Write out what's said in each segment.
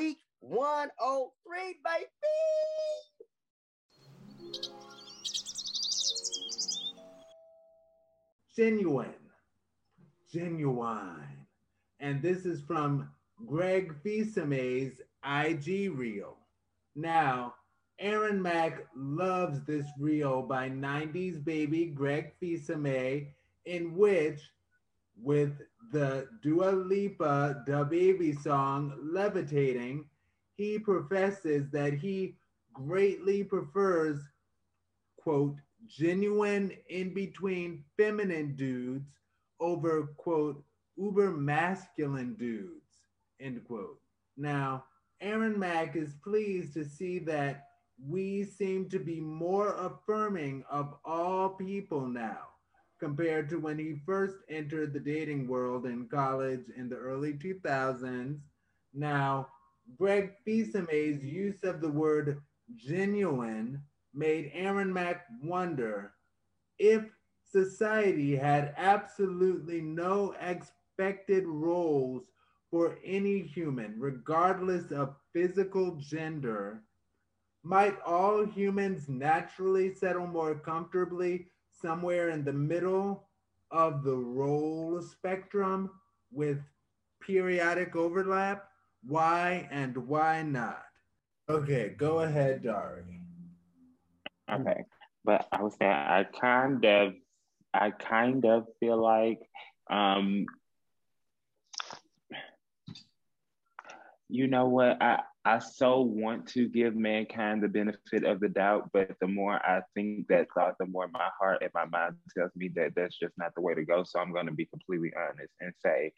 week 103, baby. Genuine. Genuine. And this is from Greg Fisame's IG reel. Now, Aaron Mack loves this reel by 90s baby Greg Fisame, in which, with the Dua Lipa DaBaby song Levitating, he professes that he greatly prefers, quote, genuine in between feminine dudes over, quote, uber masculine dudes, end quote. Now, Aaron Mack is pleased to see that we seem to be more affirming of all people now compared to when he first entered the dating world in college in the early 2000s. Now, Greg Fisame's use of the word genuine made Aaron Mack wonder if society had absolutely no expected roles for any human, regardless of physical gender, might all humans naturally settle more comfortably somewhere in the middle of the role spectrum with periodic overlap? Why and why not? Okay, go ahead, Dari. Okay, but I was saying I kind of, I kind of feel like, um, you know what, I I so want to give mankind the benefit of the doubt, but the more I think that thought, the more my heart and my mind tells me that that's just not the way to go. So I'm going to be completely honest and say,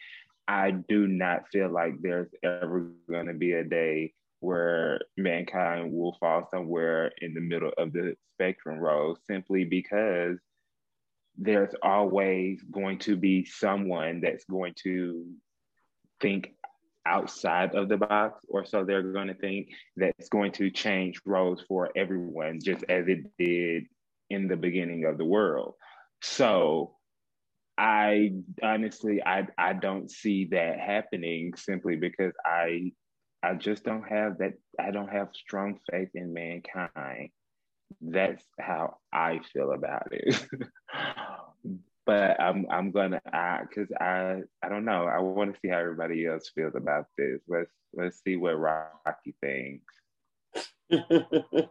I do not feel like there's ever going to be a day where mankind will fall somewhere in the middle of the spectrum role simply because there's always going to be someone that's going to think outside of the box, or so they're going to think that's going to change roles for everyone, just as it did in the beginning of the world. So I honestly I I don't see that happening simply because I I just don't have that I don't have strong faith in mankind. That's how I feel about it. but I'm I'm gonna act because I I don't know. I want to see how everybody else feels about this. Let's let's see what Rocky thinks.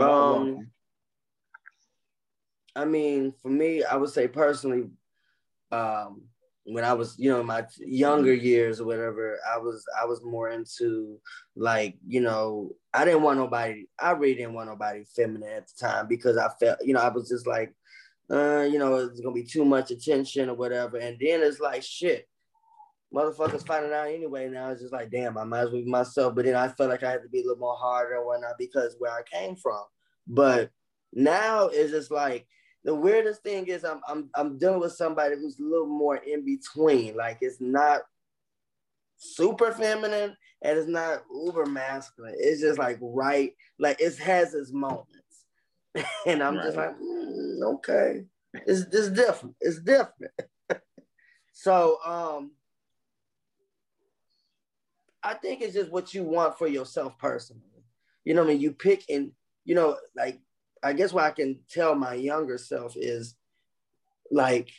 um, I mean, for me, I would say personally, um, when I was, you know, in my younger years or whatever, I was I was more into like, you know, I didn't want nobody, I really didn't want nobody feminine at the time because I felt, you know, I was just like, uh, you know, it's gonna be too much attention or whatever. And then it's like shit. Motherfuckers finding out anyway. Now it's just like, damn, I might as well be myself. But then I felt like I had to be a little more harder and whatnot because where I came from. But now it's just like the weirdest thing is I'm I'm I'm dealing with somebody who's a little more in between. Like it's not super feminine and it's not uber masculine. It's just like right, like it has its moments. and I'm right. just like, mm, okay, it's it's different. It's different. so um, I think it's just what you want for yourself personally. You know, what I mean, you pick and you know, like I guess what I can tell my younger self is like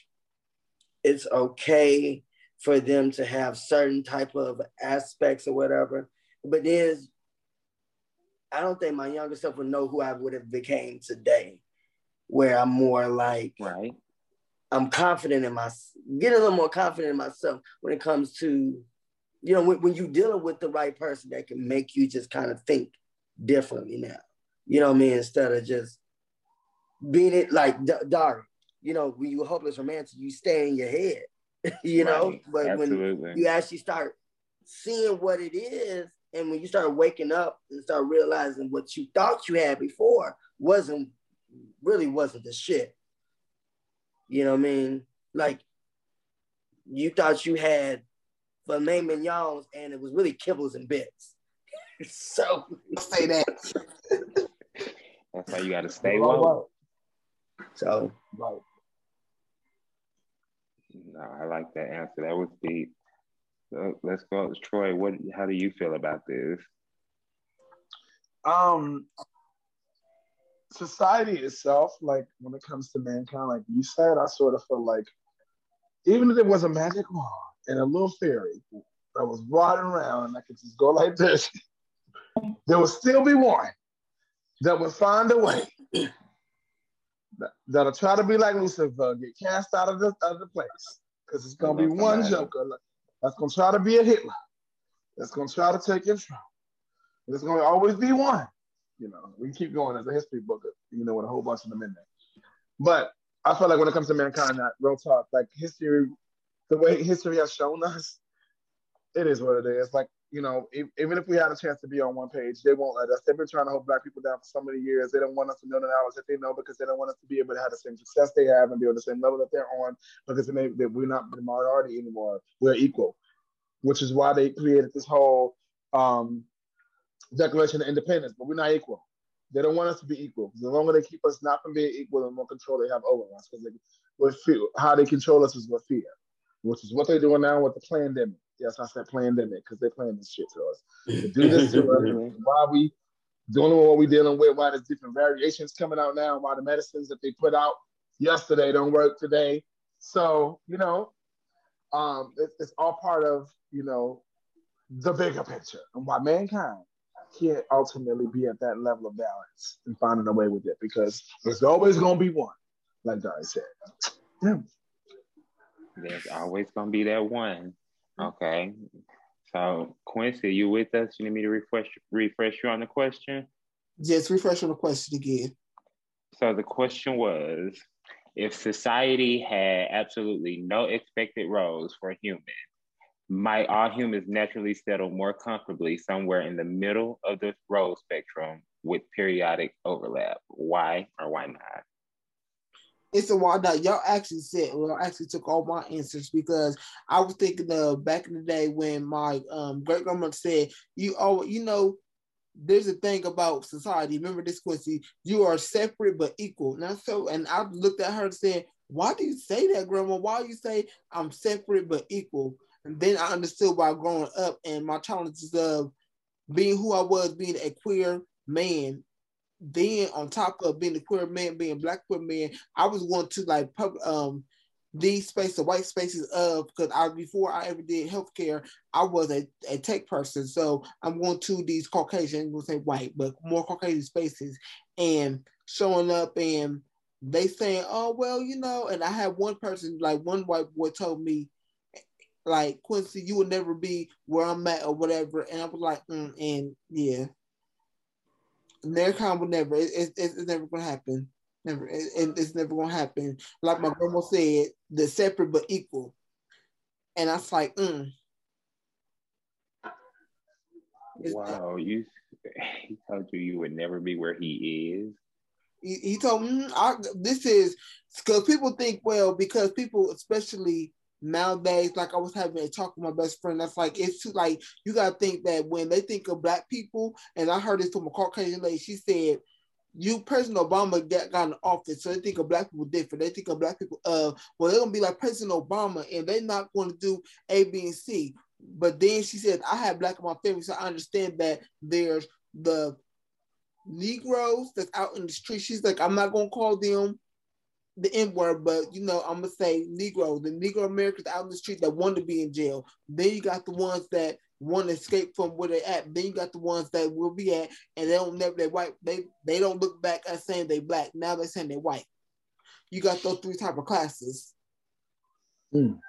it's okay for them to have certain type of aspects or whatever, but there's I don't think my younger self would know who I would have became today, where I'm more like, right. I'm confident in my, getting a little more confident in myself when it comes to, you know, when, when you're dealing with the right person that can make you just kind of think differently now. You know what I mean? Instead of just being it like D- Dari, you know, when you're hopeless romantic, you stay in your head, you know, but Absolutely. when you actually start seeing what it is and when you start waking up and start realizing what you thought you had before wasn't really wasn't the shit. You know what I mean? Like you thought you had filet mignons and it was really kibbles and bits. so say that. That's why you gotta stay woke. So right. No, I like that answer. That was deep. So let's go, Troy. What? How do you feel about this? Um, society itself, like when it comes to mankind, like you said, I sort of feel like even if there was a magic wand and a little fairy that was riding around and I could just go like this, there would still be one that would find a way that'll try to be like Lucifer, get cast out of the, of the place. Because it's going to be one Joker that's going to try to be a Hitler, that's going to try to take control. There's going to always be one. You know, we can keep going as a history book, you know, with a whole bunch of them in there. But I feel like when it comes to mankind, that real talk, like history, the way history has shown us, it is what it is. Like you know, even if we had a chance to be on one page, they won't let us. They've been trying to hold black people down for so many years. They don't want us to know the hours that they know because they don't want us to be able to have the same success they have and be on the same level that they're on because they, they, we're not the minority anymore. We're equal, which is why they created this whole um, Declaration of Independence, but we're not equal. They don't want us to be equal. The longer they keep us not from being equal, the more control they have over us. Because how they control us is with fear, which is what they're doing now with the pandemic. Yes, I said pandemic because they're playing this shit to us. Do this to us. Why we dealing with what we're dealing with? Why there's different variations coming out now? Why the medicines that they put out yesterday don't work today? So you know, um, it, it's all part of you know the bigger picture and why mankind can't ultimately be at that level of balance and finding a way with it because there's always going to be one, like Dari said. Yeah. There's always going to be that one. Okay. So Quincy, you with us? You need me to refresh refresh you on the question? Yes, refresh on the question again. So the question was if society had absolutely no expected roles for humans, might all humans naturally settle more comfortably somewhere in the middle of the role spectrum with periodic overlap? Why or why not? It's a while now. Y'all actually said, well, actually took all my answers because I was thinking of back in the day when my um, great grandmother said, "You oh, you know, there's a thing about society. Remember this, Quincy? You are separate but equal." Now, so, and I looked at her and said, "Why do you say that, Grandma? Why do you say I'm separate but equal?" And then I understood why growing up and my challenges of being who I was, being a queer man then on top of being a queer man, being black queer man, I was going to like pub, um these spaces, the white spaces of because I before I ever did healthcare, I was a, a tech person. So I'm going to these Caucasian, we'll say white, but more Caucasian spaces and showing up and they saying, Oh, well, you know, and I had one person, like one white boy told me, like Quincy, you will never be where I'm at or whatever. And I was like, mm, and yeah, Americana will never. It, it, it's never gonna happen. Never. It, it's never gonna happen. Like my grandma said, the separate but equal. And I was like, mm. Wow, you. He told you you would never be where he is. He, he told me, mm, I, this is because people think, well, because people, especially nowadays, like I was having a talk with my best friend, that's like it's too like you gotta think that when they think of black people, and I heard this from a Caucasian lady, she said, you President Obama got, got in office, so they think of black people different. They think of black people, uh, well, they're gonna be like President Obama, and they're not to do A, B, and C. But then she said, I have black in my family, so I understand that there's the Negroes that's out in the street. She's like, I'm not gonna call them the N word, but you know, I'm gonna say Negro, the Negro Americans out in the street that want to be in jail. Then you got the ones that want to escape from where they at. Then you got the ones that will be at, and they don't never they white. They they don't look back at saying they black. Now they're saying they white. You got those three type of classes. Mm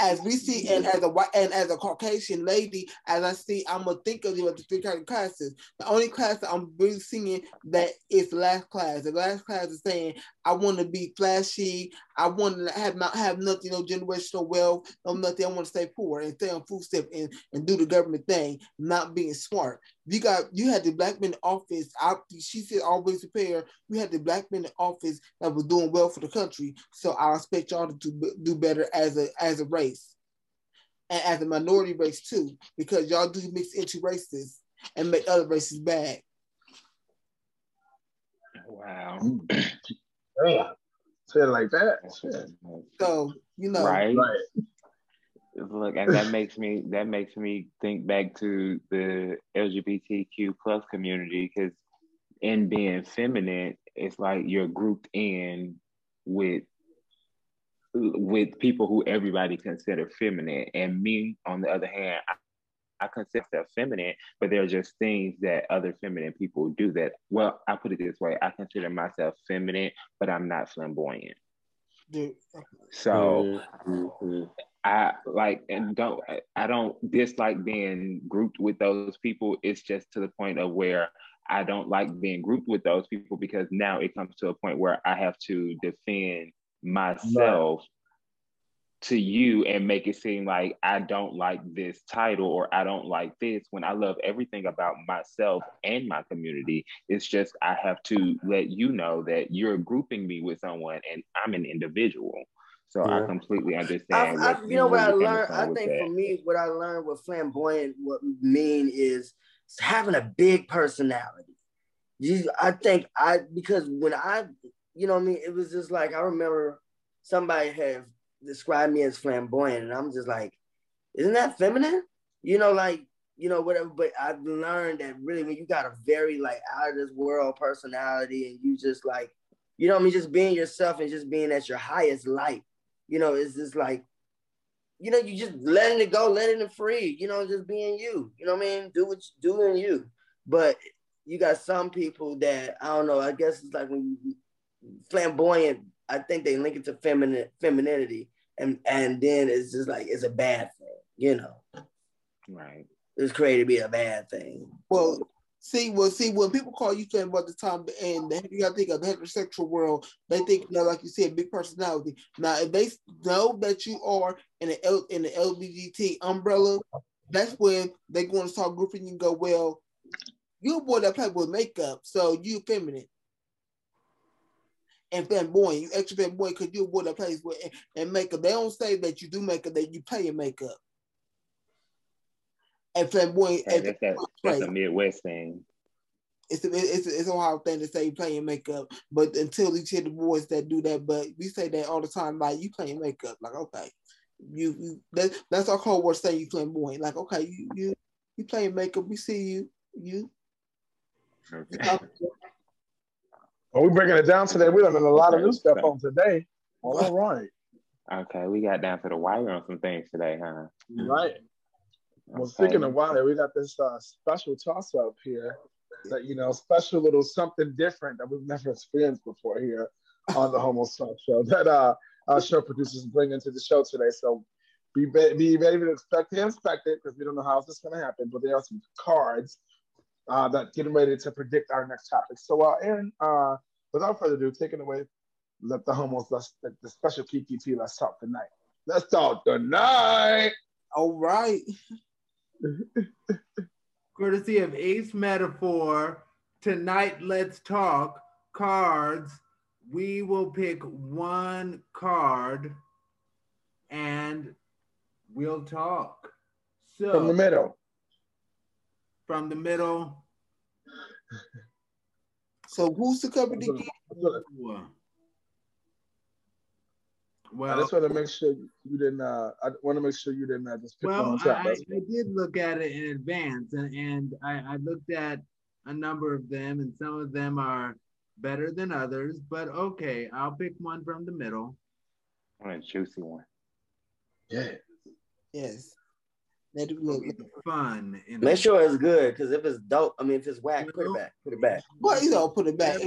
as we see, and as a white and as a Caucasian lady, as I see, I'm gonna think of you as the three kind of classes. The only class that I'm really seeing that is the last class. The last class is saying I want to be flashy. I want to have not have nothing, no generational wealth, no nothing. I want to stay poor and stay on food stamp and, and do the government thing, not being smart. You got you had the black men in office. I, she said always prepare. You had the black men in office that was doing well for the country. So I expect y'all to do, do better as a as a race and as a minority race too, because y'all do mix into races and make other races bad. Wow. Yeah. Say it like that. So, you know. Right. Right. Look, and that makes me that makes me think back to the LGBTQ plus community because in being feminine, it's like you're grouped in with with people who everybody consider feminine. And me, on the other hand, I, I consider myself feminine, but there are just things that other feminine people do that, well, I put it this way I consider myself feminine, but I'm not flamboyant. So mm-hmm. I like and don't I don't dislike being grouped with those people. It's just to the point of where I don't like being grouped with those people because now it comes to a point where I have to defend myself right. To you and make it seem like I don't like this title or I don't like this when I love everything about myself and my community. It's just I have to let you know that you're grouping me with someone and I'm an individual. So yeah. I completely understand. I, I, you know what I learned? I think that. for me, what I learned with flamboyant what mean is having a big personality. You, I think I because when I, you know, I mean, it was just like I remember somebody had described me as flamboyant, and I'm just like, isn't that feminine? You know, like you know whatever. But I've learned that really when you got a very like out of this world personality, and you just like, you know, I mean, just being yourself and just being at your highest light you know, it's just like, you know, you just letting it go, letting it free, you know, just being you. You know what I mean? Do what you doing you. But you got some people that I don't know, I guess it's like when you flamboyant, I think they link it to feminine femininity. And and then it's just like it's a bad thing, you know. Right. It's created to be a bad thing. Well, See, well, see, when people call you about the time, and you got to think of the heterosexual world, they think, you know, like you said, big personality. Now, if they know that you are in the L, in the LGBT umbrella, that's when they're going to start grouping you and go, well, you're a boy that play with makeup, so you feminine and flamboyant. You extra flamboyant because you're a boy that plays with and makeup. They don't say that you do makeup, that you play in makeup and flamboyant. That's, that, that's a Midwest thing. It's a, it's a, it's a hard thing to say playing makeup, but until you hear the boys that do that, but we say that all the time, like you playing makeup, like okay, you, you that, that's our code word saying you flamboyant, like okay, you you you playing makeup, we see you, you. Okay. Well, we're bringing it down today. We're learning a lot of new stuff on today. All right. Okay, we got down to the wire on some things today, huh? Right. Well, speaking of wire, we got this uh, special toss up here. That you know, special little something different that we've never experienced before here on the Homo Talk Show that uh, our show producers bring into the show today. So be be ready to expect to inspect it because we don't know how this is going to happen. But there are some cards uh, that getting ready to predict our next topic. So, uh, Aaron, uh, without further ado, taking away, let the homos, let's the, the special PPT. Let's talk tonight. Let's talk tonight. All right. Courtesy of Ace Metaphor, tonight let's talk cards. We will pick one card and we'll talk. So from the middle. From the middle. So who's to cover the company? Well, I just want to make sure you didn't. Uh, I want to make sure you didn't uh, just pick well, one on top. I, I, did look at it in advance, and, and I, I looked at a number of them, and some of them are better than others. But okay, I'll pick one from the middle. a juicy one. Yeah. Yes. That look fun. Make sure it's good, because if it's dope, I mean, if it's whack, put it back. Put it back. Well, you know, put it back.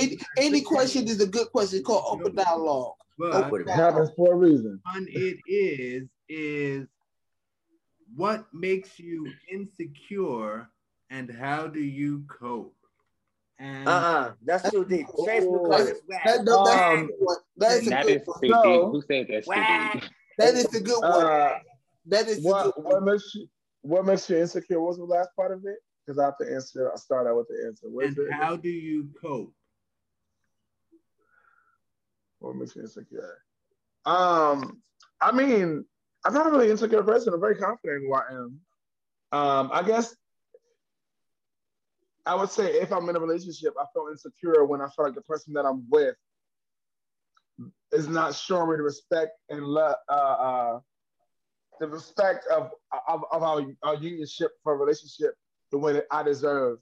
Any, any question is a good question called open dialogue. But it happens for a reason. One it is is what makes you insecure and how do you cope? And uh-uh, that's too deep. Facebook that's, that, that, um, that's that is too deep. Who said that's too deep? That is a good one. Uh, that is what, what makes you what makes you insecure? What was the last part of it? Because I have to answer. I start out with the answer. What and how do you cope? What makes you insecure? Um, I mean, I'm not a really insecure person. I'm very confident in who I am. Um, I guess I would say if I'm in a relationship, I feel insecure when I feel like the person that I'm with is not showing me the respect and love, uh, uh, the respect of of, of our, our unionship for relationship the way that I deserve.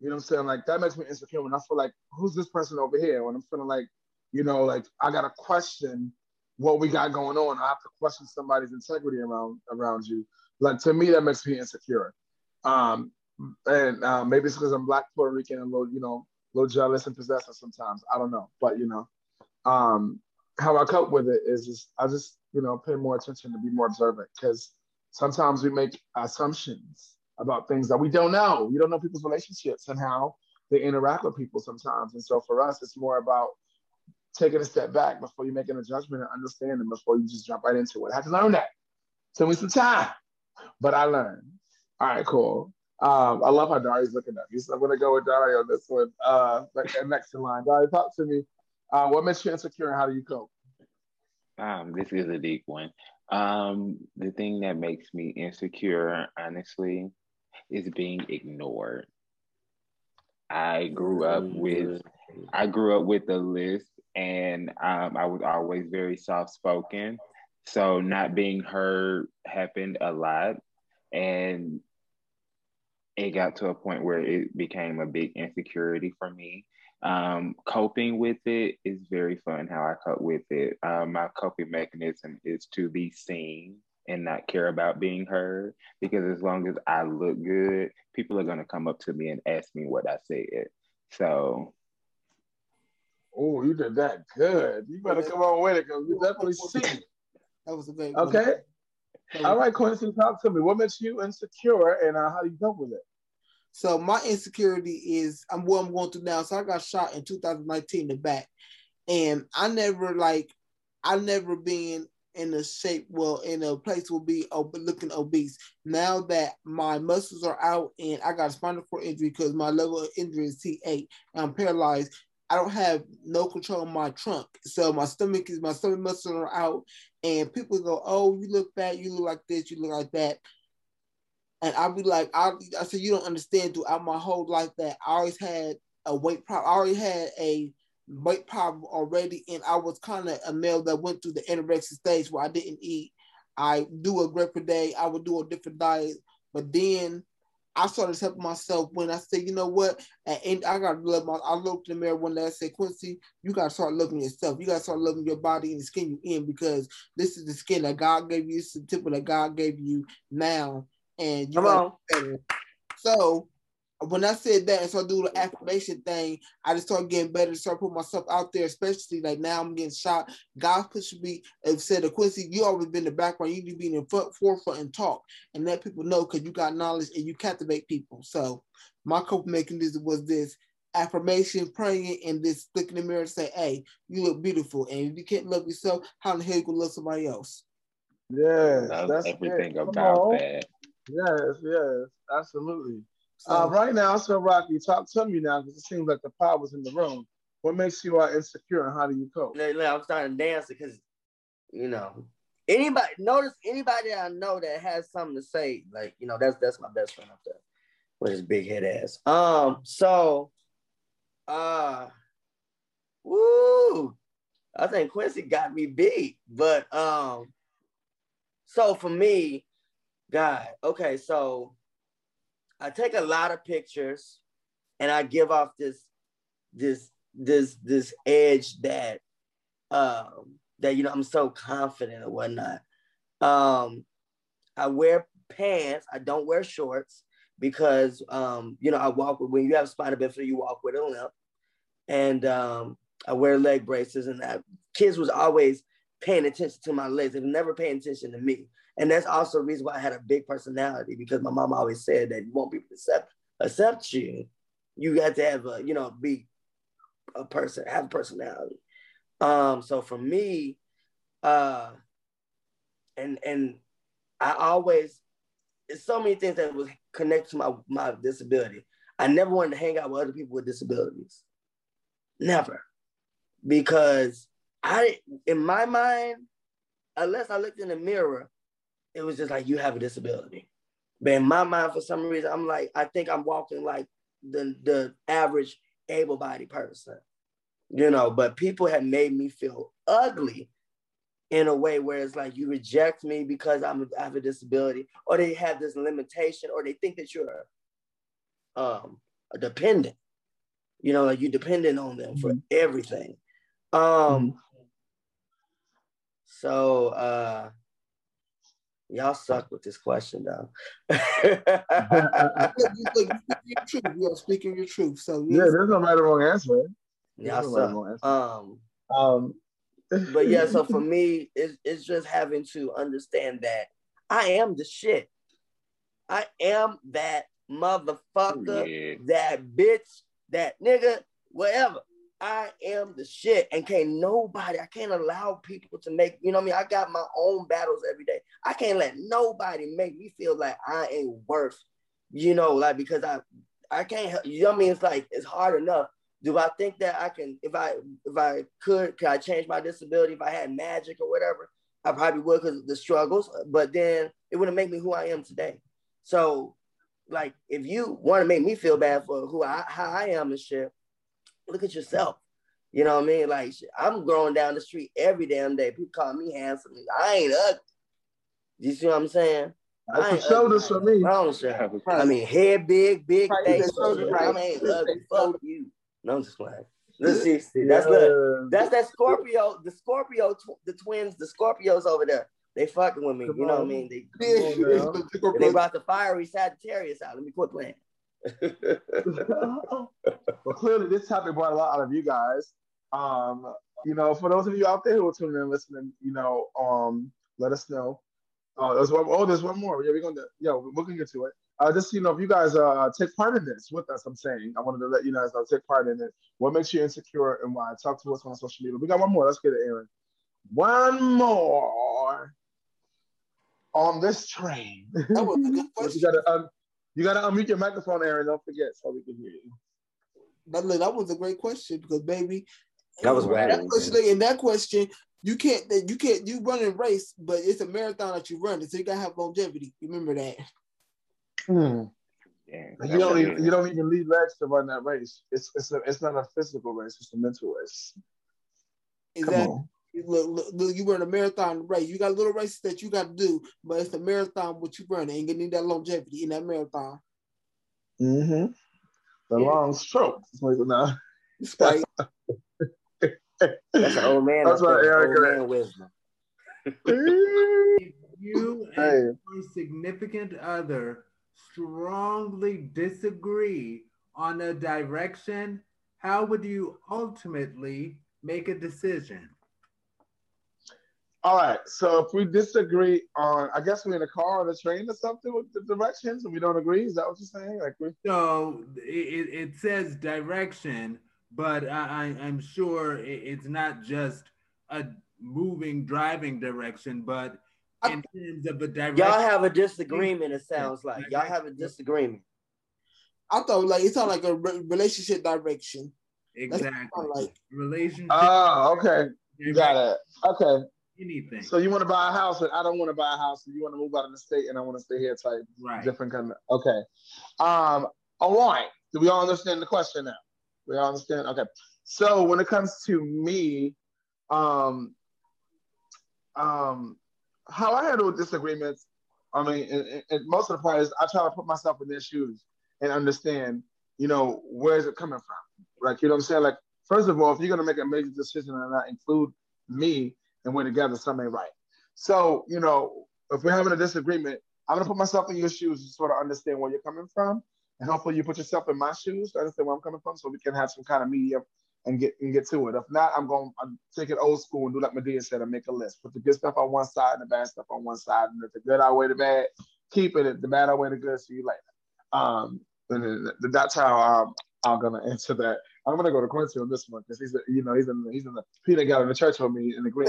You know what I'm saying? Like that makes me insecure when I feel like who's this person over here? When I'm feeling like, you know, like I gotta question what we got going on. I have to question somebody's integrity around around you. Like to me, that makes me insecure. Um, and uh, maybe it's because I'm black, Puerto Rican, and a little, you know, a little jealous and possessive sometimes. I don't know, but you know, um, how I cope with it is just I just you know pay more attention to be more observant because sometimes we make assumptions about things that we don't know. We don't know people's relationships and how they interact with people sometimes. And so for us, it's more about taking a step back before you making a judgment and understanding before you just jump right into it. I had to learn that. Took me some time, but I learned. All right, cool. Um, I love how Dari's looking at me. So I'm gonna go with Dari on this one. Uh, next in line, Dari, talk to me. Uh, what makes you insecure and how do you cope? Um, this is a deep one. Um, the thing that makes me insecure, honestly, is being ignored. I grew up with I grew up with a list and um, I was always very soft spoken. So not being heard happened a lot. And it got to a point where it became a big insecurity for me. Um, coping with it is very fun how I cope with it. Um, my coping mechanism is to be seen and not care about being heard because as long as I look good, people are going to come up to me and ask me what I said. So. Oh, you did that good. You better come on with it because you definitely see. That was a great Okay. All right, Quincy, talk to me. What makes you insecure and uh, how do you cope with it? So my insecurity is I'm what I'm going through now. So I got shot in 2019 in the back, and I never like I never been in a shape, well, in a place will be looking obese. Now that my muscles are out and I got a spinal cord injury because my level of injury is T8 and I'm paralyzed, I don't have no control of my trunk. So my stomach is my stomach muscles are out, and people go, "Oh, you look fat. You look like this. You look like that." And I'll be like, I, I said, you don't understand. Throughout my whole life, that I always had a weight problem. I already had a weight problem already, and I was kind of a male that went through the anorexic stage where I didn't eat. I do a great per day. I would do a different diet, but then I started helping myself when I said, you know what, and I got to love my. I looked in the mirror one day. I said, Quincy, you got to start loving yourself. You got to start loving your body and the skin you in because this is the skin that God gave you. It's the temple that God gave you now, and you Come on. Better. So when I said that and so do the affirmation thing, I just started getting better, start putting myself out there, especially like now I'm getting shot. God pushed me and said to Quincy, you always been in the background, you need to be in the front, forefront and talk and let people know because you got knowledge and you captivate people. So my coping mechanism was this affirmation, praying, and this look in the mirror and say, Hey, you look beautiful. And if you can't love yourself, how the hell you gonna love somebody else? Yes, that's everything it. about that. Yes, yes, absolutely. So, uh, right now, so Rocky, talk to me now because it seems like the power was in the room. What makes you uh, insecure and how do you cope? I'm starting to dance because, you know, anybody notice anybody I know that has something to say, like you know, that's that's my best friend up there with his big head ass. Um, so, uh, woo, I think Quincy got me beat, but um, so for me, God, okay, so I take a lot of pictures and I give off this this this this edge that um that you know I'm so confident or whatnot. Um I wear pants, I don't wear shorts because um, you know, I walk with when you have spina bifida, you walk with a limp. And um I wear leg braces and that kids was always paying attention to my legs. They were never paying attention to me. And that's also the reason why I had a big personality because my mom always said that you people to accept accept you, you got to have a, you know, be a person, have a personality. Um, so for me, uh, and and I always it's so many things that was connected to my my disability. I never wanted to hang out with other people with disabilities. Never. Because I in my mind, unless I looked in the mirror, it was just like you have a disability. But in my mind, for some reason, I'm like, I think I'm walking like the the average able-bodied person, you know. But people have made me feel ugly in a way where it's like you reject me because I'm I have a disability, or they have this limitation, or they think that you're um a dependent. You know, like you're dependent on them for Mhm. everything. Um Mhm. so uh y'all suck with this question though. Look, you- you speaking your truth. You are speaking your truth. So Yeah, there's no right or wrong answer. y'all no suck. wrong answer. Um Um, but yeah, so for me, it's, it's just having to understand that I am the shit. I am that motherfucker, Yeah. that bitch, that nigga, whatever. I am the shit. And can't nobody, I can't allow people to make, you know what I mean? I got my own battles every day. I can't let nobody make me feel like I ain't worth, you know, like because I I can't help you know what I mean? It's like it's hard enough. Do I think that I can if I if I could could I change my disability if I had magic or whatever? I probably would because of the struggles, but then it wouldn't make me who I am today. So like if you want to make me feel bad for who I how I am and shit, look at yourself. You know what I mean? Like I'm going down the street every damn day. People call me handsome. I ain't ugly. You see what I'm saying? I That's the ain't shoulders for ugly. me. Wrong shit. Have a- I mean, head big, big face. that's so shit. right. I ain't ugly. That's Fuck you. No, I'm just playing. Let's see. see, That's look. Yeah. That's that Scorpio. The Scorpio, tw- the twins, the Scorpios over there. They fucking with me. Come You know what I mean? They on they brought the fiery Sagittarius out. Let me quit playing. Well, clearly, this topic brought a lot out of you guys. Um, you know, for those of you out there who are tuning in, listening, you know, um, let us know. Uh, there's one, oh, there's one more. Yeah, we're gonna, yeah, we're gonna get to it. Uh, just you know, if you guys uh take part in this with us, I'm saying, I wanted to let you guys know take part in it. What makes you insecure and why? Talk to us on social media. We got one more. Let's get it, Aaron. One more on this train. That was a good you gotta um, you gotta unmute your microphone, Aaron. Don't forget, so we can hear you. That, look, that was a great question because baby, That was Right. that question in that question, you can't that you can't you run a race, but it's a marathon that you run, so you gotta have longevity. Remember that. Hmm. Yeah, You don't even you don't even need legs to run that race. It's it's a, it's not a physical race. It's a mental race. Come Exactly. On. Look, look, look, you run a marathon race. You got little races that you got to do, but it's a marathon what you run, and you need that longevity in that marathon. Mm-hmm. The Yeah. long stroke. It's like, nah. It's right. That's an old man. That's up right, there, Eric. Old man wisdom. If you and Hey. your significant other strongly disagree on a direction, how would you ultimately make a decision? All right. So if we disagree on, I guess we're in a car or a train or something with the directions, and we don't agree. Is that what you're saying? Like we. So it, it says direction, but I, I, I'm sure it's not just a moving driving direction, but in terms of a direction. Y'all have a disagreement. It sounds like y'all have a disagreement. I thought like it sounded like a re- relationship direction. That's what it exactly like. relationship. Oh, okay. You got it. Okay. Anything. So you want to buy a house, and I don't want to buy a house, and you want to move out of the state, and I want to stay here. Type right. different kind of. Okay. Um. All right. Do we all understand the question now? We all understand. Okay. So when it comes to me, um, um, how I handle disagreements, I mean, in, in- in most of the parties, I try to put myself in their shoes and understand, you know, where is it coming from? Like, you know what I'm saying? Like, first of all, if you're gonna make a major decision and not include me and we're together, something ain't right. So, you know, if we're having a disagreement, I'm gonna put myself in your shoes to sort of understand where you're coming from, and hopefully you put yourself in my shoes to understand where I'm coming from, so we can have some kind of medium and get and get to it. If not, I'm going to take it old school and do like Madea said and make a list. Put the good stuff on one side and the bad stuff on one side, and if the good outweigh the bad, keep it. If the bad outweigh the good, see you later. Um, and that's how um, I'm gonna answer that. I'm gonna go to Quincy on this one because he's the- you know he's in he's in the Peter got in the church with me in the green.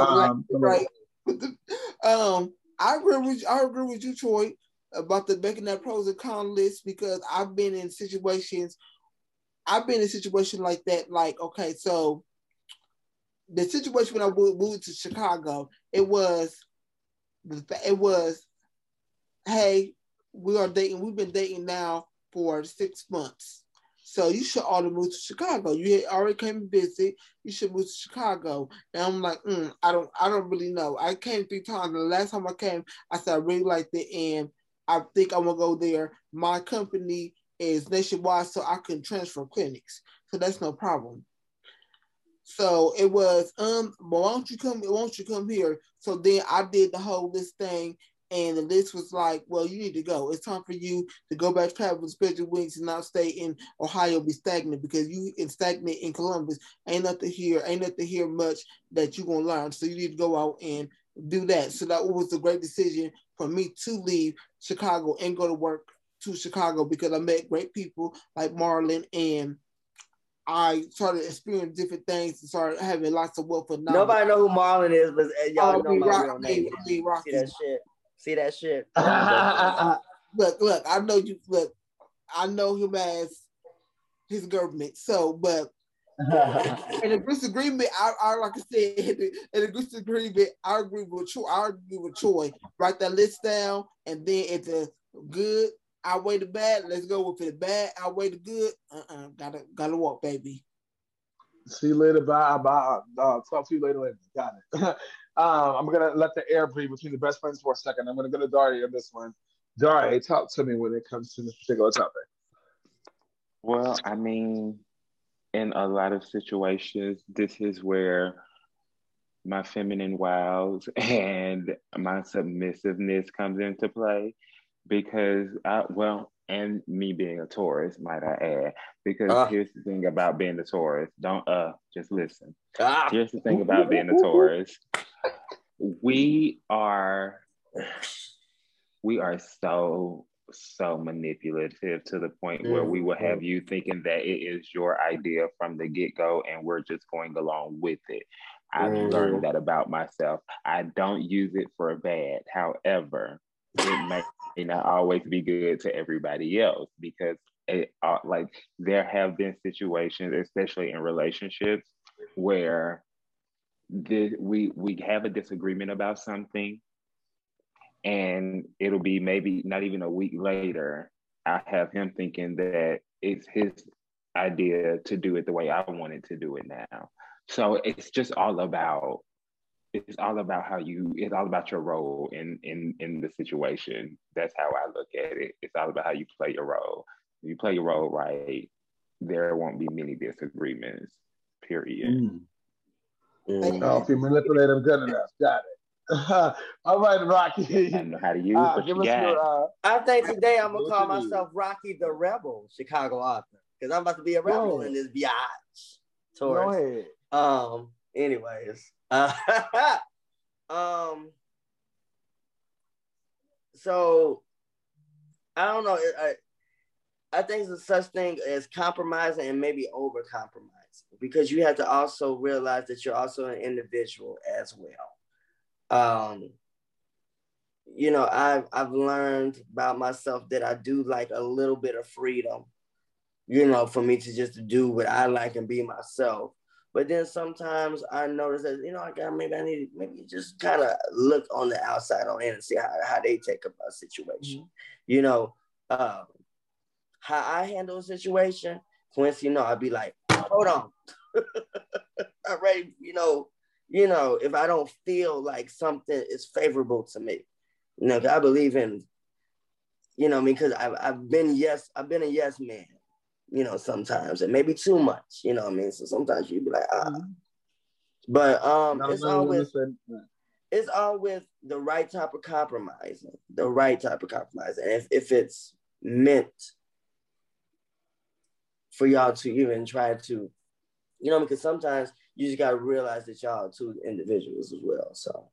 Um, right? um, I agree with I agree with you, Troy, about the making that pros and cons list because I've been in situations. I've been in a situation like that. Like, okay, so the situation when I moved to Chicago, it was, it was, hey, we are dating. We've been dating now for six months. So you should all move to Chicago. You already came visit. You should move to Chicago. And I'm like, mm, I don't, I don't really know. I came three times. The last time I came, I said I really liked it, and I think I'm gonna go there. My company is nationwide, so I can transfer clinics, so that's no problem. So it was, um, but why don't you come? Why don't you come here? So then I did the whole this thing, and the list was like, well, you need to go. It's time for you to go back to travel, spread your wings, and not stay in Ohio, be stagnant because you in stagnant in Columbus. Ain't nothing here, ain't nothing here much that you're gonna learn. So you need to go out and do that. So that was a great decision for me to leave Chicago and go to work to Chicago because I met great people like Marlon and I started experiencing different things and started having lots of wealth. Nobody know who Marlon is, but uh, y'all oh, know my rock, real name. Me, See that shit? See that shit? look, look, I know you. Look, I know him as his government. So, but in a disagreement, I, I like I said, in a disagreement, I agree with Troy. I agree with Troy. Write that list down, and then if the good outweigh the bad, let's go with it. Bad outweigh the good. Uh-uh, gotta gotta walk, baby. See you later. Bye. Bye. Uh, talk to you later. later. Got it. um, I'm gonna let the air breathe between the best friends for a second. I'm gonna go to Daria on this one. Daria, talk to me when it comes to this particular topic. Well, I mean, in a lot of situations, this is where my feminine wiles and my submissiveness comes into play because I well, and me being a Taurus, might I add, because uh. here's the thing about being a Taurus. Don't uh just listen. Ah. Here's the thing about being a Taurus. We are we are so so manipulative to the point where we will have you thinking that it is your idea from the get-go and we're just going along with it. I've mm-hmm. learned that about myself. I don't use it for bad. However, it not always be good to everybody else because it, uh, like there have been situations, especially in relationships, where the, we we have a disagreement about something, and it'll be maybe not even a week later. I have him thinking that it's his idea to do it the way I wanted to do it now. So it's just all about it's all about how you it's all about your role in in in the situation. That's how i look at it. It's all about how you play your role. If you play your role right there won't be many disagreements period. Mm. Mm. Oh, if you manipulate them good enough. Got it. All right rocky. I know how to use uh, what you got. Your, uh, i think today i'm gonna call myself rocky the rebel chicago author because i'm about to be a rebel in this biatch towards um anyways uh, um. So, I don't know. I, I think there's such thing as compromising and maybe over compromising because you have to also realize that you're also an individual as well. Um, you know, I've I've learned about myself that I do like a little bit of freedom, you know, for me to just do what I like and be myself. But then sometimes I notice that, you know, I got maybe I need maybe just kind of look on the outside on in and see how, how they take up a situation. Mm-hmm. You know, um, how I handle a situation, Quincy, you know, I'd be like, hold on. I'm ready, you know, you know, if I don't feel like something is favorable to me. You know, I believe in, you know, because I've, I've been yes, I've been a yes man you know, sometimes and maybe too much, you know what I mean? So sometimes you'd be like, ah. Mm-hmm. But um no, it's no, all with it's always the right type of compromising, the right type of compromising. And if, if it's meant for y'all to even try to, you know, because sometimes you just gotta realize that y'all are two individuals as well. So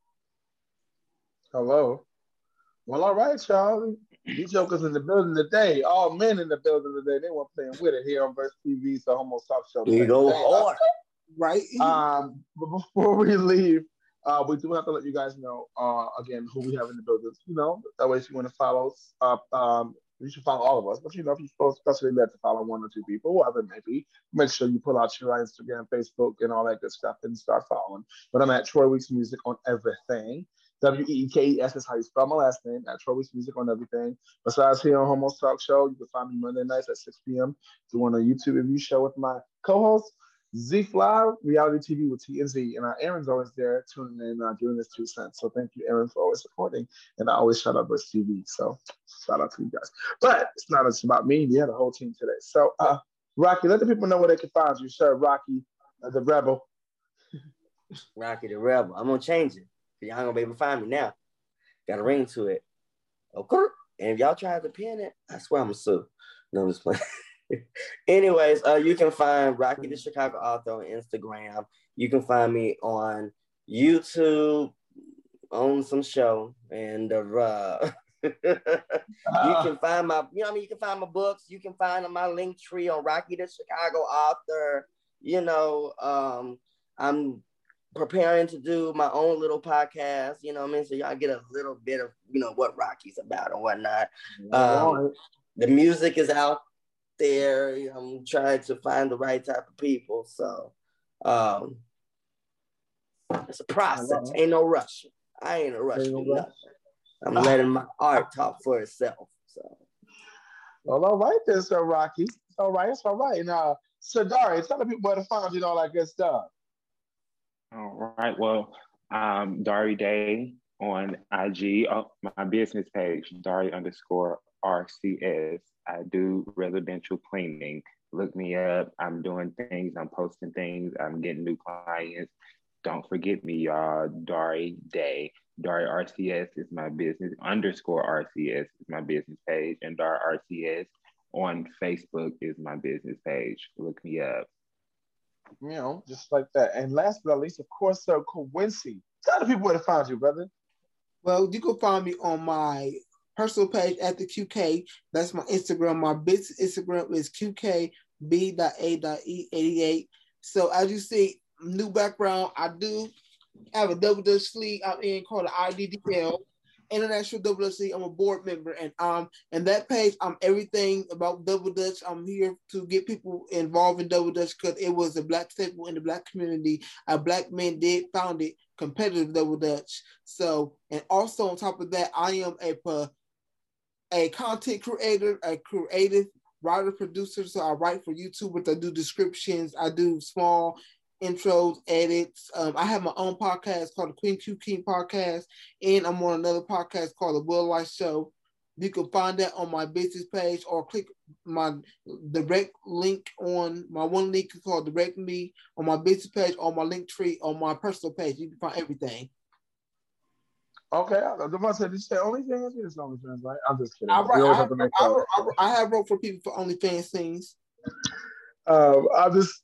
hello. Well, all right, y'all. These jokers in the building today. All men in the building today. They weren't playing with it here on Verse TV. So Homo Talk Show. You go hard. Right. Um, but before we leave, uh, we do have to let you guys know uh, again who we have in the building. You know, that way if you want to follow us up, um, you should follow all of us. But you know, if you're especially led to follow one or two people, whoever it may be, make sure you pull out your Instagram, Facebook, and all that good stuff and start following. But I'm at Troy Weekes Music on everything. W E E K E S is how you spell my last name at Trovis Music on everything. Besides here on Homo's Talk Show, you can find me Monday nights at 6 p.m. doing a YouTube review show with my co-host Z Fly Reality TV with TNZ. and and uh, Aaron's always there tuning in, uh, giving us two cents. So thank you, Aaron, for always supporting. And I always shout out Verse TV. So shout out to you guys. But it's not just about me. We had a whole team today. So uh, Rocky, let the people know where they can find you, sir. Rocky, uh, the Rebel. Rocky the Rebel. I'm gonna change it. Y'all gonna be able to find me now. Got a ring to it. Okay. And if y'all try to pin it, I swear I'm gonna sue. No, I'm just playing. Anyways, uh, you can find Rocky the Chicago author on Instagram. You can find me on YouTube on some show, and uh, you can find my, you know, I mean, you can find my books. You can find my link tree on Rocky the Chicago author. You know, um, I'm preparing to do my own little podcast. You know, what I mean, so y'all get a little bit of, you know, what Rocky's about and whatnot. Um, the music is out there. I'm trying to find the right type of people. So um it's a process. Ain't no rush. I ain't a rush no nothing. I'm letting my art talk for itself. So well, all right then, Sir Rocky. It's all right, it's all right. Now, uh Sir Dari, tell the people where to find you and all that good stuff. All right. Well, um, Dari Day on IG, oh, my business page, Dari underscore RCS. I do residential cleaning. Look me up. I'm doing things. I'm posting things. I'm getting new clients. Don't forget me, y'all. Dari Day. Dari RCS is my business. Underscore RCS is my business page. And Dari RCS on Facebook is my business page. Look me up. You know, just like that. And last but not least, of course, Sir Quincy. Tell the people where to find you, brother. Well, you can find me on my personal page at the QK. That's my Instagram. My business Instagram is QKB.A.E88. So as you see, new background, I do have a double dutch league out in called the IDDL. International League. I'm a board member, and um, and that page, I'm everything about Double Dutch. I'm here to get people involved in Double Dutch because it was a black staple in the black community. A black man did found it competitive Double Dutch. So, and also on top of that, I am a a content creator, a creative writer, producer. So I write for YouTubers. I do descriptions. I do small intros, edits. Um, I have my own podcast called the Queen Q King Podcast, and I'm on another podcast called the Will Life Show. You can find that on my business page or click my direct link on my one link called Direct Me on my business page or my link tree on my personal page. You can find everything. Okay, I was about to say, did you say OnlyFans? Right? I'm just kidding. I, I, have, I, I, have wrote for people for OnlyFans things. Um, I just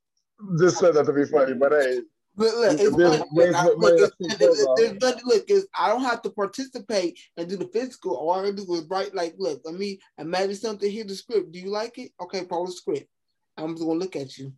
just said that to be funny, but hey. But look, it's funny. Look, I don't have to participate and do the physical. All I do is write, like, look, let me imagine something, here's the script. Do you like it? Okay, follow the script. I'm just going to look at you.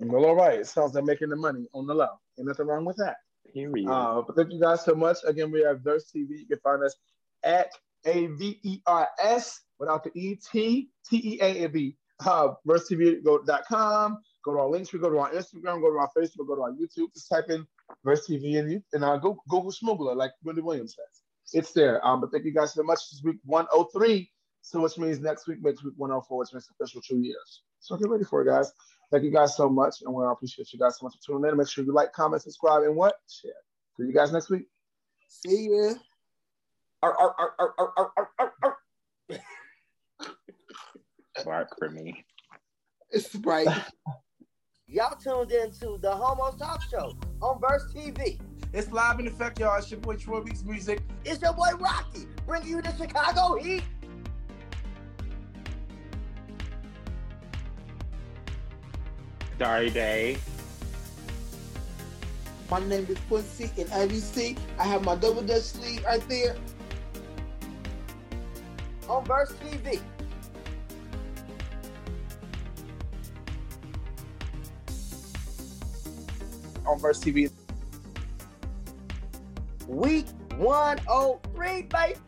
Well, all right. Sounds like making the money on the low. Ain't nothing wrong with that. Period. Uh, but thank you guys so much. Again, we have Verse TV. You can find us at A V E R S without the E T T E A and B. Uh, VerseTV.com. Go to our links. We go to our Instagram. Go to our Facebook. Go to our YouTube. Just type in Verse TV and you and uh, go Google Smuggler like Wendy Williams says. It's there. Um, but thank you guys so much. This week 103. So which means next week makes week 104, which makes official two years. So get ready for it, guys. Thank you guys so much. And we appreciate you guys so much for tuning in. Make sure you like, comment, subscribe, and what? Share. See you guys next week. See ya. Arr, arr, arr, Bark for me. It's right. Y'all tuned into the Homo Talk Show on Verse TV. It's live in effect, y'all. It's your boy Troy Beats Music. It's your boy Rocky, bringing you the Chicago Heat. Dari Day. My name is Quincy, in as you see, I have my double dutch sleeve right there. On Verse TV. On Verse TV. Week 103, baby!